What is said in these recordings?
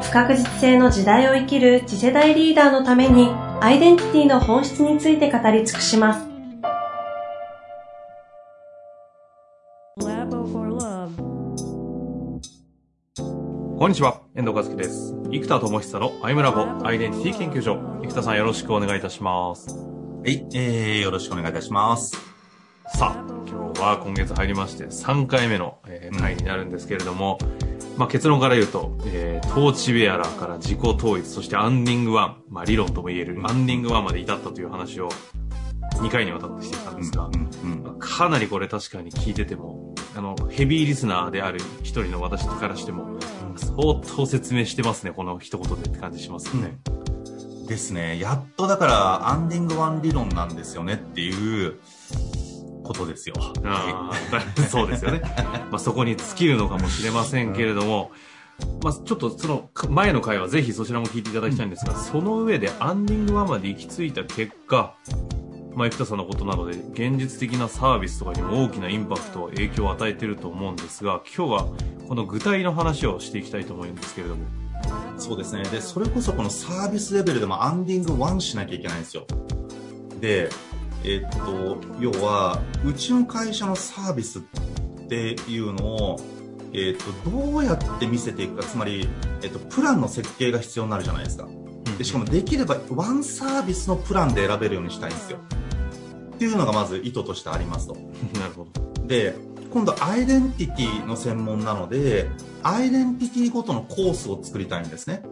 不確実性の時代を生きる次世代リーダーのためにアイデンティティの本質について語り尽くします。こんにちは、遠藤和樹です。生田智久のアイムラボアイデンティティ研究所。生田さんよろしくお願いいたします。はい、えー、よろしくお願いいたします。さあ、今日は今月入りまして3回目の、えー、回になるんですけれども、うんまあ、結論から言うと、えー、 torch bearer から自己統一、そして Anding One、まあ、理論とも言える Anding One まで至ったという話を2回にわたってしていたんですが、うんうん、かなりこれ確かに聞いてても、あの、ヘビーリスナーである一人の私からしても、相当説明してますね、この一言でって感じしますよね。ですね。やっとだから、アンディングワン理論なんですよねっていう、ことですよ。そうですよね。まあそこに尽きるのかもしれませんけれども、まあ、ちょっとその前の回はぜひそちらも聞いていただきたいんですが、その上でアンディング1まで行き着いた結果、まあ、生田さんのことなので、現実的なサービスとかにも大きなインパクト、影響を与えていると思うんですが、今日はこの具体の話をしていきたいと思うんですけれども。そうですね。で、それこそこのサービスレベルでもアンディング1しなきゃいけないんですよ。で、えっと、要は、うちの会社のサービスっていうのを、えっと、どうやって見せていくか、つまり、えっと、プランの設計が必要になるじゃないですか。でしかもできればワンサービスのプランで選べるようにしたいんですよ。っていうのがまず意図としてありますと。なるほど。で、今度アイデンティティの専門なので、アイデンティティごとのコースを作りたいんですね。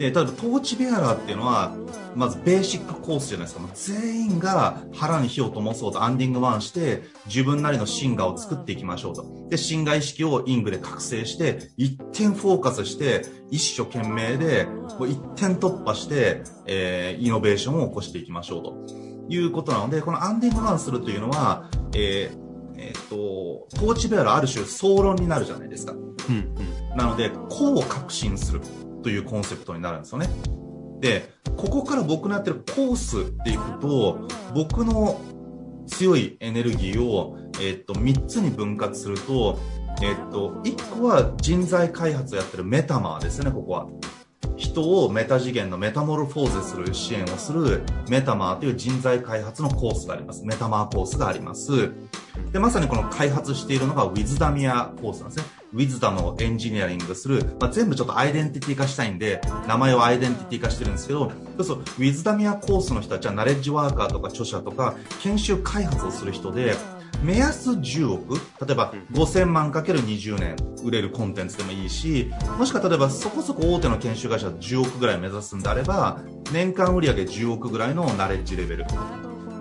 で、例えば torch bearer っていうのは、まずベーシックコースじゃないですか。全員が腹に火を灯そうと Anding One して、自分なりのシンガーを作っていきましょうと。で、真我意識を ing で覚醒して、一点フォーカスして、一生懸命で、もう一点突破して、えー、イノベーションを起こしていきましょうと。いうことなので、この Anding One するというのは、えーえっ、ー、と、トーチベアラある種総論になるじゃないですか。うん、うん、なので、こう確信するというコンセプトになるんですよね。で、ここから僕のやってるコースでいくと、僕の強いエネルギーを、えっと、3つに分割すると、えっと、1個は人材開発をやってるメタマーですね、ここは。人をメタ次元のメタモルフォーゼする支援をするメタマーという人材開発のコースがあります。メタマーコースがあります。で、まさにこの開発しているのがウィズダミアコースなんですね。ウィズダムをエンジニアリングする、まあ、全部ちょっとアイデンティティ化したいんで、名前をアイデンティティ化してるんですけど、そうそう、ウィズダミアコースの人たちはナレッジワーカーとか著者とか研修開発をする人で、目安10億例えば5000万かける20年売れるコンテンツでもいいしもしくは例えばそこそこ大手の研修会社10億ぐらい目指すんであれば年間売上10億ぐらいのナレッジレベル。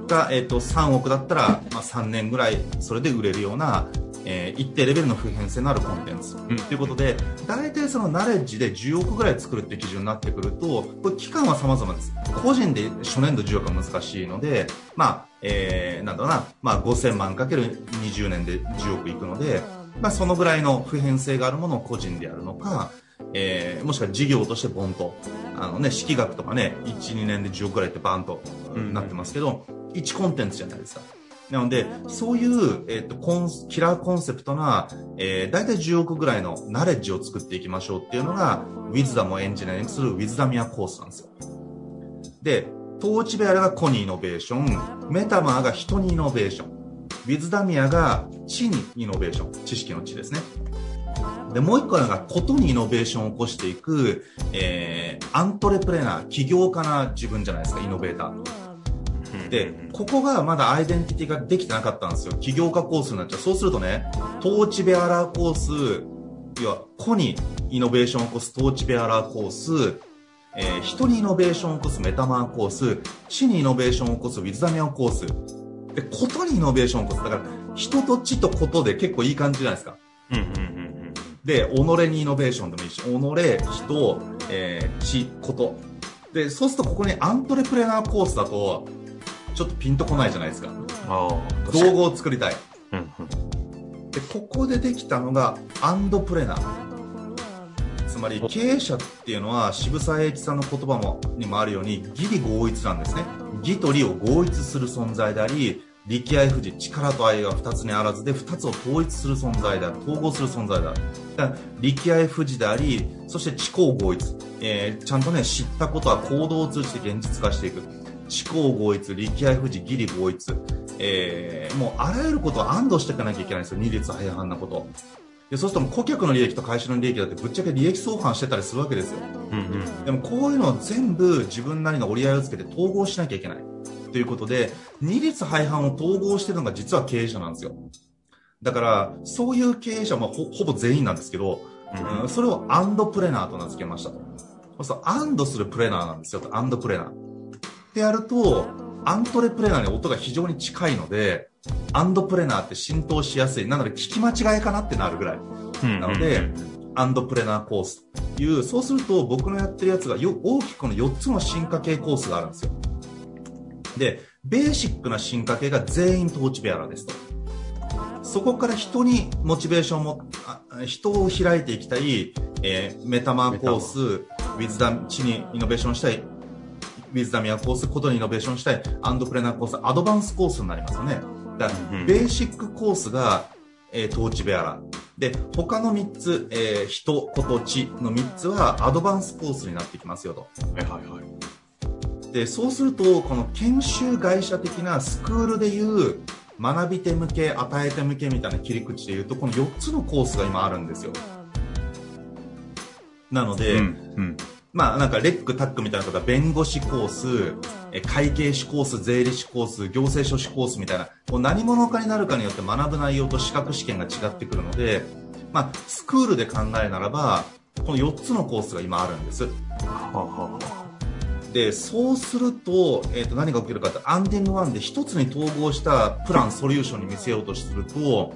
が、えー、と3億だったら、まあ、3年ぐらいそれで売れるような、えー、一定レベルの普遍性のあるコンテンツ、うん、ということで大体そのナレッジで10億ぐらい作るって基準になってくるとこれ期間は様々です。個人で初年度10億は難しいのでまあえー、なんだろうな、まあ、5000万かける20年で10億いくので、まあ、そのぐらいの普遍性があるものを個人でやるのか、えー、もしくは事業としてボンと、あのね、式額とかね、1、2年で10億ぐらいってバーンとなってますけど、うん、1コンテンツじゃないですか。なので、そういう、えっ、ー、と、コン、キラーコンセプトな、えー、大体10億ぐらいのナレッジを作っていきましょうっていうのが、ウィズダムをエンジニアリングするウィズダミアコースなんですよ。で、トーチベアラがコにイノベーション、メタマーが人にイノベーション、ウィズダミアが知にイノベーション、知識の知ですね。で、もう一個が、ことにイノベーションを起こしていく、えー、アントレプレナー、起業家な自分じゃないですか、イノベーター。で、ここがまだアイデンティティができてなかったんですよ。起業家コースになっちゃう。そうするとね、トーチベアラーコース、要は、個にイノベーションを起こすトーチベアラーコース、えー、人にイノベーションを起こすメタマーコース、地にイノベーションを起こすウィズダミアコース、で、ことにイノベーションを起こす。だから、人と地とことで結構いい感じじゃないですか。うんうんうんうん。で、己にイノベーションでもいいし、己、人、えー、し、こと。で、そうするとここにアントレプレナーコースだと、ちょっとピンとこないじゃないですか。道具を作りたい。うんうん。で、ここでできたのが、アンドプレナー。つまり、経営者っていうのは、渋沢栄一さんの言葉も、にもあるように、義理合一なんですね。義と利を合一する存在であり、力愛不慈、力と愛が二つにあらずで、二つを統一する存在である。統合する存在である。だから力愛不慈であり、そして知行合一。えーちゃんとね、知ったことは行動を通じて現実化していく。知行合一、力愛不慈、義理合一。えーもうあらゆることを安堵していかなきゃいけないんですよ。二律背反なこと。でそうすると顧客の利益と会社の利益だってぶっちゃけ利益相反してたりするわけですよ。うんうん。でもこういうのを全部自分なりの折り合いをつけて統合しなきゃいけない。ということで、二律背反を統合してるのが実は経営者なんですよ。だから、そういう経営者はほほぼ全員なんですけど、うんうんそれをアンドプレナーと名付けましたと。そうすると、アンドするプレナーなんですよと、アンドプレナー。ってやると、アントレプレナーに音が非常に近いので、アンドプレナーって浸透しやすい。なので、聞き間違いかなってなるぐらい。うんなので、アンドプレナーコースという、そうすると僕のやってるやつがよ大きくこの4つの進化系コースがあるんですよ。で、ベーシックな進化系が全員トーチベアラーですと。そこから人にモチベーションをも、あ人を開いていきたい、えーメタマーコース、ウィズダム、地にイノベーションしたい、ウィズダミアコース、ことにイノベーションしたい、アンドプレナーコース、アドバンスコースになりますよね。だからうんベーシックコースが、えー、トーチベアラー。で、他の3つ、えー人、こと、地の3つはアドバンスコースになってきますよと。はいはいはい。で、そうすると、この研修会社的なスクールでいう、学び手向け、与え手向けみたいな切り口で言うと、この4つのコースが今あるんですよ。なので、うんうん。まあなんかレックタックみたいなことは弁護士コース、え会計士コース、税理士コース、行政書士コースみたいな、こう何者かになるかによって学ぶ内容と資格試験が違ってくるので、まあスクールで考えるならば、この4つのコースが今あるんです。で、そうすると、えっ、と、何が起きるかって、アンディングワンで一つに統合したプラン、ソリューションに見せようとすると、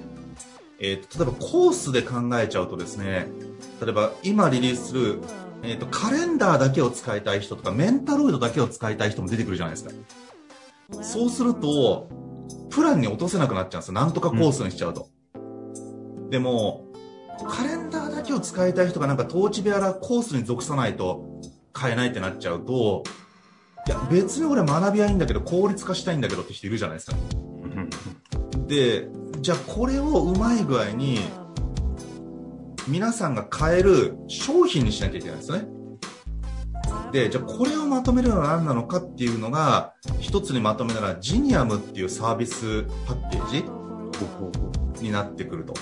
えっ、と、例えばコースで考えちゃうとですね、例えば今リリースする、えっ、と、カレンダーだけを使いたい人とか、メンタロイドだけを使いたい人も出てくるじゃないですか。そうすると、プランに落とせなくなっちゃうんですよ。なんとかコースにしちゃうと。でも、カレンダーだけを使いたい人がなんかトーチベアラコースに属さないと買えないってなっちゃうと、いや、別に俺学びはいいんだけど、効率化したいんだけどって人いるじゃないですか。うんうんで、じゃあこれをうまい具合に、皆さんが買える商品にしなきゃいけないんですよね。で、じゃあこれをまとめるのは何なのかっていうのが、一つにまとめなら、ジニアムっていうサービスパッケージになってくると。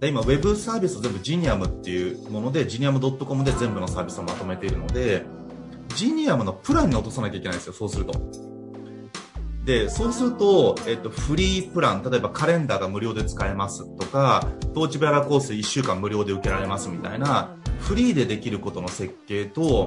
で今、ウェブサービスを全部ジニアムっていうもので、ジニアム .com で全部のサービスをまとめているので、ジニアムのプランに落とさなきゃいけないんですよ、そうすると。で、そうすると、えっと、フリープラン、例えばカレンダーが無料で使えますとか、トーチベアラコース1週間無料で受けられますみたいな、フリーでできることの設計と、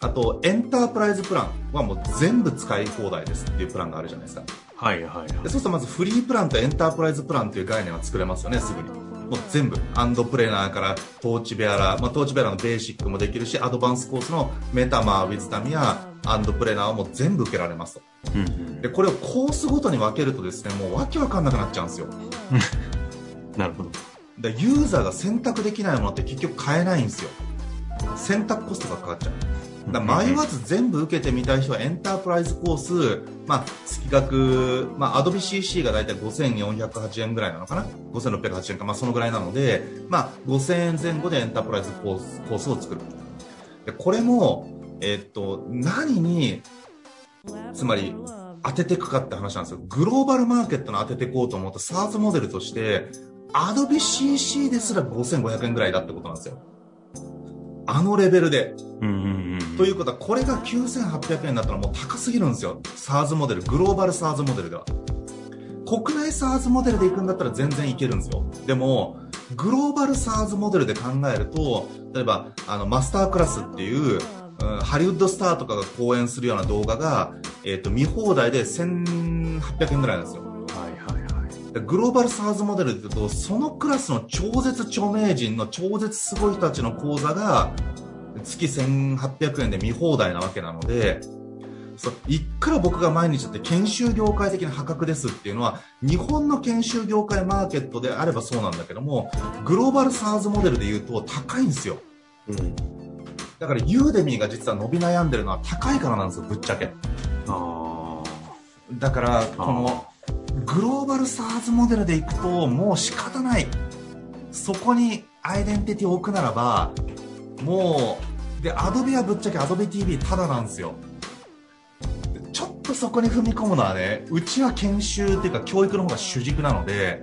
あと、エンタープライズプランはもう全部使い放題ですっていうプランがあるじゃないですか。はいはいはいでそうするとまずフリープランとエンタープライズプランという概念は作れますよね、すぐに。もう全部。アンドプレーナーからトーチベアラー、まあ、トーチベアラーのベーシックもできるし、アドバンスコースのメタマー、ウィズダミア、アンドプレーナーはもう全部受けられますと。うんうんで、これをコースごとに分けるとですね、もうわけわかんなくなっちゃうんですよ。なるほどでユーザーが選択できないものって結局買えないんですよ。選択コストがかかっちゃう。だ迷わず全部受けてみたい人はエンタープライズコース、まあ、月額、まあ、Adobe CC がだいたい5408円ぐらいなのかな ?5608 円か、まあ、そのぐらいなので、まあ、5000円前後でエンタープライズコースコースを作る。でこれも、えっと、何に、つまり、当てていくかって話なんですよ。グローバルマーケットの当てていこうと思うと、SARS モデルとして、Adobe CC ですら5500円ぐらいだってことなんですよ。あのレベルで。うんうんうんということは、これが9800円だったらもう高すぎるんですよ。SARS モデル、グローバル SARS モデルでは。国内 SARS モデルで行くんだったら全然いけるんですよ。でも、グローバル SARS モデルで考えると、例えば、あの、マスタークラスっていう、うんハリウッドスターとかが講演するような動画が、えっ、と、見放題で1800円ぐらいなんですよ。はいはいはいでグローバル SARS モデルで言うと、そのクラスの超絶著名人の超絶すごい人たちの講座が、月1800円で見放題なわけなので、そういくら僕が毎日だって研修業界的な破格ですっていうのは日本の研修業界マーケットであればそうなんだけどもグローバル SARS モデルで言うと高いんですようん。だからユーデミーが実は伸び悩んでるのは高いからなんですよぶっちゃけ。あだからこのグローバル SARS モデルでいくともう仕方ない。そこにアイデンティティを置くならばもうで Adobe はぶっちゃけ AdobeTV ただなんですよ。でちょっとそこに踏み込むのはねうちは研修っていうか教育の方が主軸なので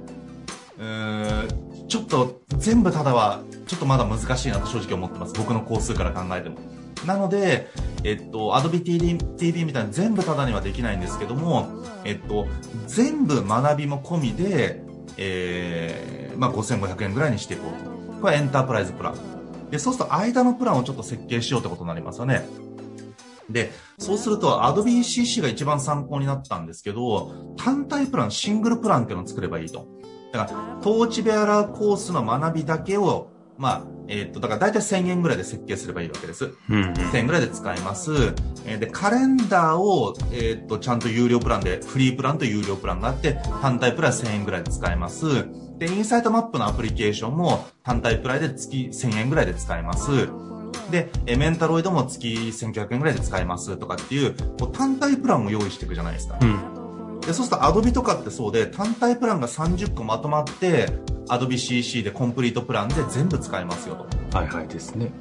うーんちょっと全部ただはちょっとまだ難しいなと正直思ってます僕の工数から考えてもなので、えっと、Adobe TV, みたいに全部タダにはできないんですけども、えっと、全部学びも込みで、えー、まあ、5500円ぐらいにしていこうと。これはエンタープライズプラン。で、そうすると間のプランをちょっと設計しようってことになりますよね。で、そうすると Adobe CC が一番参考になったんですけど、単体プラン、シングルプランっていうのを作ればいいと。だから、トーチベアラーコースの学びだけを、まあ、えっと、だから大体1000円ぐらいで設計すればいいわけです。ーうん。1000円ぐらいで使えます。えーで、カレンダーを、えーっと、ちゃんと有料プランで、フリープランと有料プランがあって、単体プラン1000円ぐらいで使えます。で、インサイトマップのアプリケーションも単体プランで月1000円ぐらいで使えます。で、えメンタロイドも月1900円ぐらいで使えますとかっていう、こう単体プランを用意していくじゃないですか。うん。で、そうすると Adobe とかってそうで、単体プランが30個まとまって、Adobe CC でコンプリートプランで全部使えますよと。はいはいですね。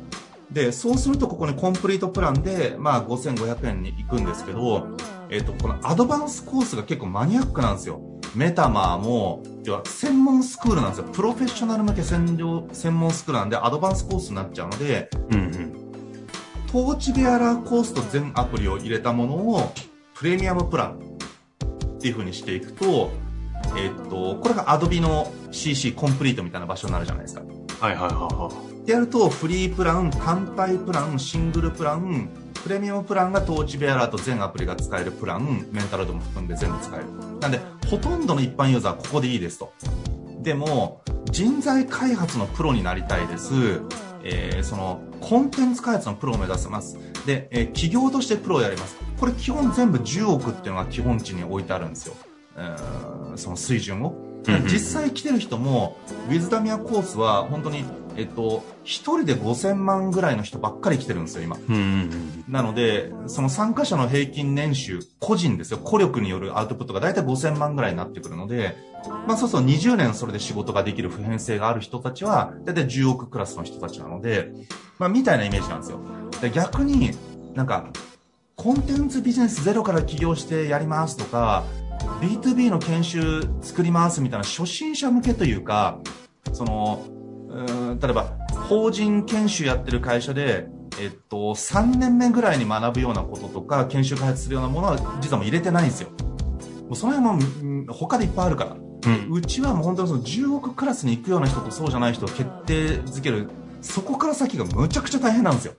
で、そうするとここにコンプリートプランで、まあ5500円に行くんですけど、えっ、と、このアドバンスコースが結構マニアックなんですよ。メタマーも、要は専門スクールなんですよ。プロフェッショナル向け専業専門スクールなんでアドバンスコースになっちゃうので、うんうん。トーチベアラーコースと全アプリを入れたものをプレミアムプランっていう風にしていくと、えっ、と、これが Adobe の CC コンプリートみたいな場所になるじゃないですか。はいはいはいはってやると、フリープラン、単体プラン、シングルプラン、プレミアムプランがトーチベアラーと全アプリが使えるプラン、メンタルドも含んで全部使える。なんで、ほとんどの一般ユーザーはここでいいですと。でも、人材開発のプロになりたいです。えーその、コンテンツ開発のプロを目指せます。で、えー企業としてプロをやります。これ基本全部10億っていうのが基本値に置いてあるんですよ。うーんその水準を。実際来てる人も、ウィズダミアコースは本当に、えっと、一人で5000万ぐらいの人ばっかり来てるんですよ、今。なので、その参加者の平均年収、個人ですよ、個力によるアウトプットが大体5000万ぐらいになってくるので、まあそうそう20年それで仕事ができる普遍性がある人たちは、大体10億クラスの人たちなので、まあみたいなイメージなんですよ。で逆に、なんか、コンテンツビジネスゼロから起業してやりますとか、B2B の研修作りますみたいな初心者向けというか、その、うーん例えば、法人研修やってる会社で、えっと、3年目ぐらいに学ぶようなこととか、研修開発するようなものは実はもう入れてないんですよ。もうその辺もうん他でいっぱいあるから。うん。うちはもう本当にその10億クラスに行くような人とそうじゃない人を決定づける、そこから先がむちゃくちゃ大変なんですよ。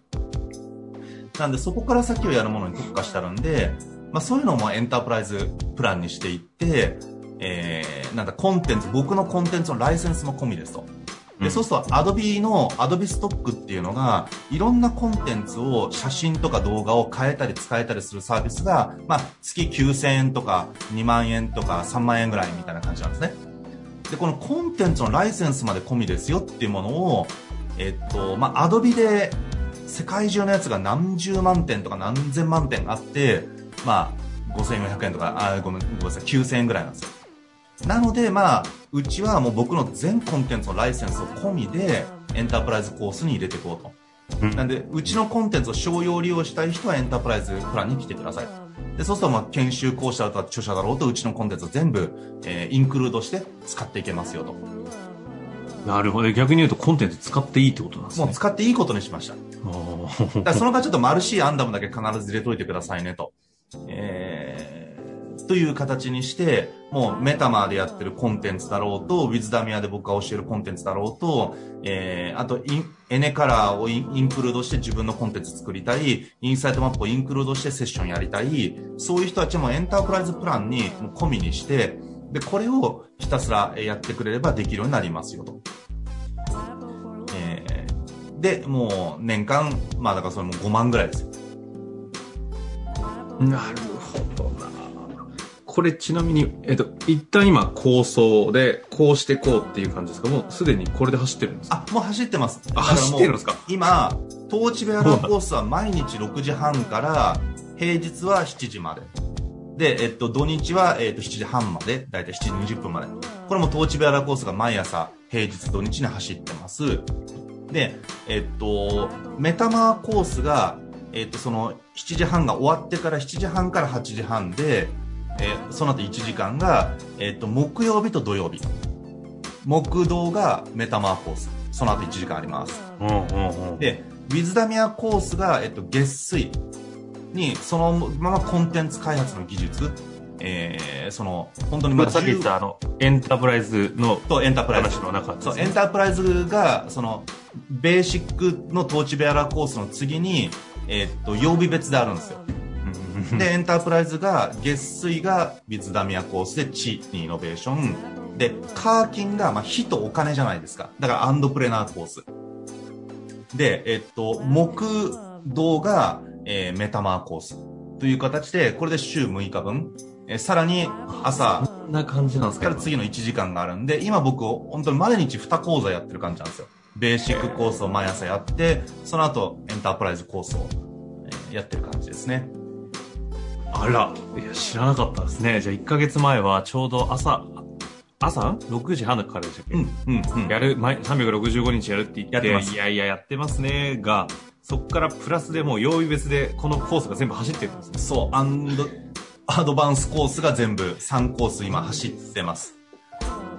なんでそこから先をやるものに特化してあるんで、まあそういうのもエンタープライズプランにしていって、えー、なんだコンテンツ、僕のコンテンツのライセンスも込みですと。で、うんそうすると Adobe の Adobe ストックっていうのが、いろんなコンテンツを写真とか動画を変えたり使えたりするサービスが、まあ月9000円とか2万円とか3万円ぐらいみたいな感じなんですね。で、このコンテンツのライセンスまで込みですよっていうものを、えっと、まあ、アドビで世界中のやつが何十万点とか何千万点あって、まあ、5400円とか、あ、ごめん、ごめんなさい、9000円ぐらいなんですよ。なので、まあ、うちはもう僕の全コンテンツのライセンスを込みで、エンタープライズコースに入れていこうと。うんなんで、うちのコンテンツを商用利用したい人はエンタープライズプランに来てください。で、そうすると、まあ、研修講師だとか著者だろうと、うちのコンテンツを全部、えー include して使っていけますよと。なるほど。逆に言うとコンテンツ使っていいってことなんですね。もう使っていいことにしました。だその場合ちょっとマルシーアンダムだけ必ず入れといてくださいねと。えー、という形にして、もうメタマーでやってるコンテンツだろうと、ウィズダミアで僕が教えるコンテンツだろうと、えー、あとイン、エネカラーを include して自分のコンテンツ作りたい、インサイトマップを include してセッションやりたい、そういう人たちもエンタープライズプランにもう込みにして、で、これをひたすらやってくれればできるようになりますよと。えーで、もう年間、まあだからそれも5万ぐらいですよ。なるほどな。これちなみに、えっと、一旦今構想で、こうしてこうっていう感じですか？もうすでにこれで走ってるんですか？あ、もう走ってます。あ走ってるんですか？今、トーチベアラーコースは毎日6時半から、平日は7時まで。で、えっと、土日は、えっと、7時半まで、だいたい7時20分まで。これもトーチベアラーコースが毎朝、平日土日に走ってます。で、えっと、メタマーコースが、えっと、その、7時半が終わってから7時半から8時半で、えーその後1時間が、えっと、木曜日と土曜日。木道がメタマーコース。その後1時間あります。うんうんうん。で、ウィズダミアコースが、えっと、月水に、そのままコンテンツ開発の技術、えー、その、本当にまさっき言ったあの、エンタープライズのとエンタープライズ話の中ですそう、ねエンタープライズが、その、ベーシックのトーチベアラーコースの次に、えっと、曜日別であるんですよ。で、エンタープライズが、月水がビズダミアコースで、地にイノベーション。で、カーキンが、まあ、火とお金じゃないですか。だから、アンドプレナーコース。で、えっと、木道が、えーメタマーコース。という形で、これで週6日分。えーさらに、朝、こんな感じなんですかから次の1時間があるんで、今僕、本当に毎日2講座やってる感じなんですよ。ベーシックコースを毎朝やって、その後、エンタープライズコースを、えーやってる感じですね。あら、いや、知らなかったですね。じゃあ1ヶ月前はちょうど朝、朝 ?6 時半からでしたっけ、うん、うん、うん。やる、毎365日やるって言って、やってますいやいや、やってますね、が、そっからプラスでもう曜日別でこのコースが全部走ってるんですね。そう、アンド、アドバンスコースが全部3コース今走ってます。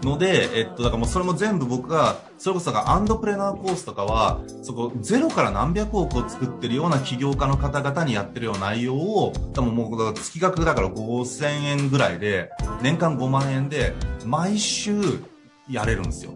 ので、えっと、だからもうそれも全部僕が、それこそがアンドプレナーコースとかは、そこゼロから何百億を作ってるような起業家の方々にやってるような内容を、多分もう月額だから5000円ぐらいで、年間5万円で、毎週やれるんですよ。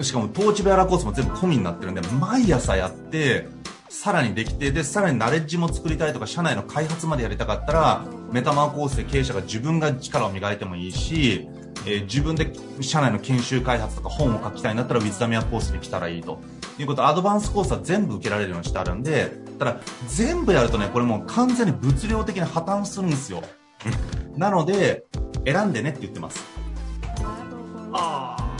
しかもトーチベアラコースも全部込みになってるんで、毎朝やって、さらにできて、で、さらにナレッジも作りたいとか、社内の開発までやりたかったら、メタマーコースで経営者が自分が力を磨いてもいいし、えー自分で社内の研修開発とか本を書きたいんだったら、ウィズダミアコースに来たらいいと。いうこと、アドバンスコースは全部受けられるようにしてあるんで、ただ、全部やるとね、これもう完全に物量的に破綻するんですよ。なので、選んでねって言ってます。ああ。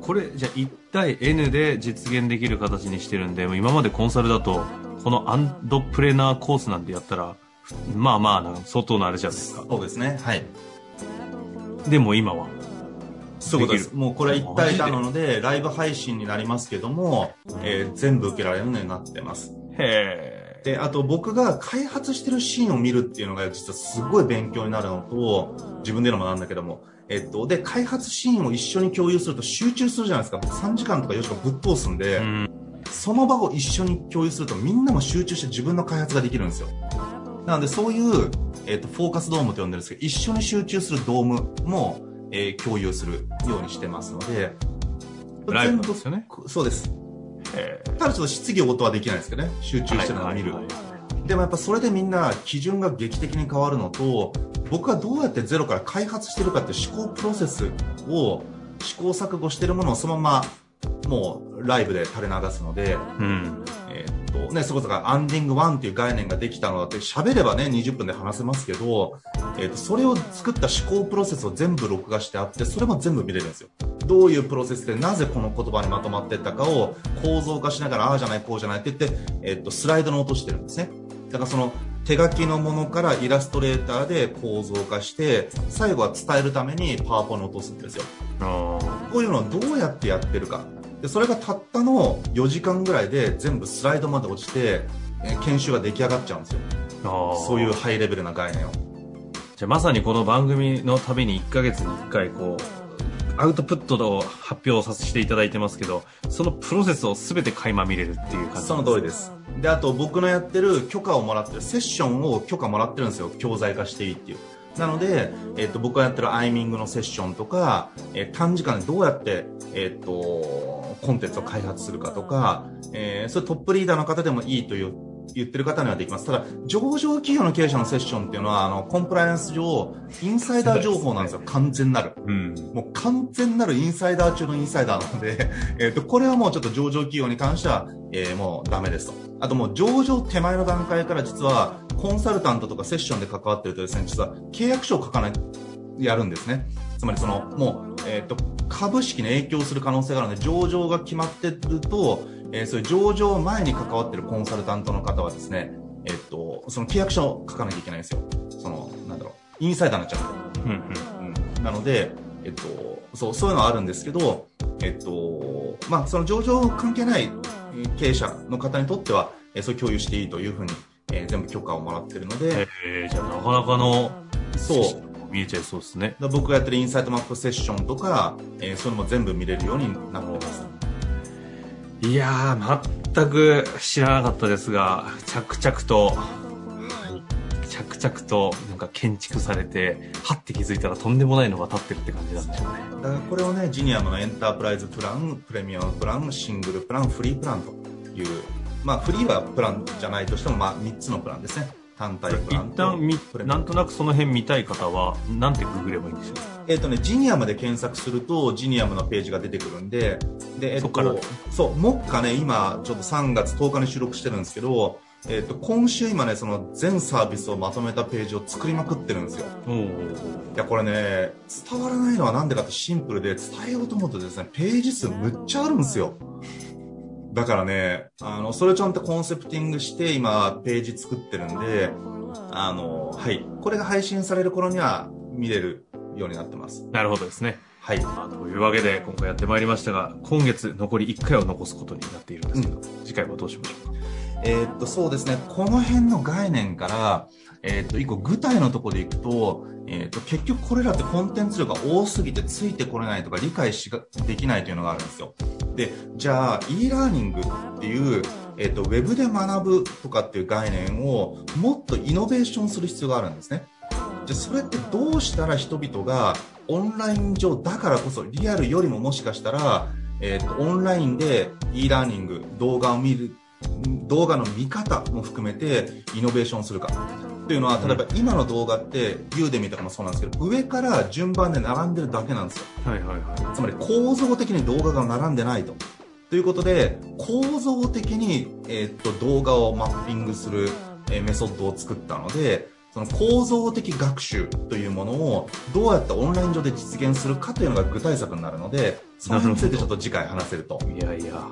これ、じゃあ1対 N で実現できる形にしてるんで、もう今までコンサルだと、このアンドプレナーコースなんてやったら、まあまあな、相当なあれじゃないですか。そうですね。はい。でも今は。そういうことです。もうこれは一体なので、ライブ配信になりますけども、えー全部受けられるようになってます。へえ。で、あと僕が開発してるシーンを見るっていうのが実はすごい勉強になるのと、自分でのもなんだけども、えっと、で、開発シーンを一緒に共有すると集中するじゃないですか。僕3時間とか4時間ぶっ通すんで、うん。その場を一緒に共有するとみんなも集中して自分の開発ができるんですよ。なのでそういう、えっと、フォーカスドームと呼んでるんですけど、一緒に集中するドームも、えー共有するようにしてますので、ライブですよね。そうです。へただちょっと質疑応答はできないですけどね。集中してるのを見る。はいはいはいでもやっぱそれでみんな基準が劇的に変わるのと、僕はどうやってゼロから開発してるかって思考プロセスを試行錯誤してるものをそのままもうライブで垂れ流すので、うん。えーね、そこそこアンディング1っていう概念ができたのだって喋ればね、20分で話せますけど、えーっと、それを作った思考プロセスを全部録画してあって、それも全部見れるんですよ。どういうプロセスでなぜこの言葉にまとまっていったかを構造化しながら、ああじゃない、こうじゃないって言って、えーっと、スライドに落としてるんですね。だからその手書きのものからイラストレーターで構造化して、最後は伝えるためにパワポに落とすんですよ。あこういうのをどうやってやってるか。で、それがたったの4時間ぐらいで全部スライドまで落ちて、えー研修が出来上がっちゃうんですよ。そういうハイレベルな概念を。じゃあまさにこの番組のために1ヶ月に1回こう、アウトプットを発表させていただいてますけど、そのプロセスを全て垣間見れるっていう感じその通りです。で、あと僕のやってる許可をもらってる、セッションを許可もらってるんですよ。教材化していいっていう。なので、えっと、僕がやってるアイミングのセッションとか、え短時間でどうやって、えっと、コンテンツを開発するかとか、えーそれトップリーダーの方でもいいという言ってる方にはできます。ただ、上場企業の経営者のセッションっていうのは、あの、コンプライアンス上、インサイダー情報なんですよ。完全なる。うん。もう完全なるインサイダー中のインサイダーなので、えっ、と、これはもうちょっと上場企業に関しては、えーもうダメですと。あともう上場手前の段階から実は、コンサルタントとかセッションで関わってるとですね、実は契約書を書かない、やるんですね。つまりその、もう、えっ、と、株式に影響する可能性があるので、上場が決まってると、えーそういう上場前に関わってるコンサルタントの方はですね、えっ、と、その契約書を書かなきゃいけないんですよ。その、なんだろう、インサイダーになっちゃう。うんうん。うんなので、えっと、そう、そういうのはあるんですけど、えっと、まあ、その上場関係ないえー経営者の方にとっては、えーそう共有していいというふうに、えー全部許可をもらってるので、えー、じゃあなかなかの、そう。見えちゃいそうですね。僕がやってるインサイトマップセッションとか、えーそういうのも全部見れるようになってます。いや、全く知らなかったですが、着々と、着々となんか建築されて、はって気づいたらとんでもないのが立ってるって感じなんでしょうね。だからこれをね、ジニアのエンタープライズプラン、プレミアムプラン、シングルプラン、フリープランという、まあ、フリーはプランじゃないとしても、まあ、3つのプランですね。単体プラン一と旦なんとなくその辺見たい方は、なんてググればいいんでしょう？えっ、とね、ジニアムで検索すると、ジニアムのページが出てくるんで、で、えっ、そっから。と、そう、目下ね、今、ちょっと3月10日に収録してるんですけど、えっ、と、今週今ね、その全サービスをまとめたページを作りまくってるんですよ。おおいや、これね、伝わらないのはなんでかってシンプルで、伝えようと思うとですね、ページ数むっちゃあるんですよ。だからね、あの、それちゃんとコンセプティングして、今、ページ作ってるんで、あの、はい。これが配信される頃には見れるようになってます。なるほどですね。はい。まあ、というわけで、今回やってまいりましたが、今月残り1回を残すことになっているんですけど、次回はどうしましょう？か。えーっと、そうですね。この辺の概念から、えーっと、一個具体のところでいくと、えーっと、結局これらってコンテンツ量が多すぎてついてこれないとか理解しができないというのがあるんですよ。で、じゃあ、e ラーニングっていう、えーっと、ウェブで学ぶとかっていう概念をもっとイノベーションする必要があるんですね。じゃそれってどうしたら人々がオンライン上だからこそリアルよりももしかしたら、えー、とオンラインで e ラーニング動画を見る動画の見方も含めてイノベーションするかというのは例えば今の動画って Udemy とかもそうなんですけど上から順番で並んでるだけなんですよはいはいはつまり構造的に動画が並んでないと。ということで、構造的に、えーっと動画をマッピングする、えーメソッドを作ったので、その構造的学習というものをどうやってオンライン上で実現するかというのが具体策になるので、その辺についてちょっと次回話せると。い。いやいや、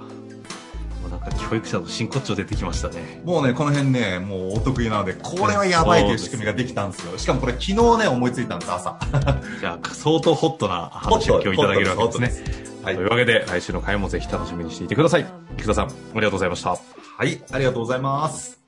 なんか教育者の真骨頂出てきましたね。もうね、この辺ね、もうお得意なので、これはやばいという仕組みができたんですよ。しかもこれ昨日ね、思いついたんです、朝。じゃあ、相当ホットな話を今日いただけるわけですね。はいというわけで、来週の回もぜひ楽しみにしていてください。菊田さん、ありがとうございました。はい、ありがとうございます。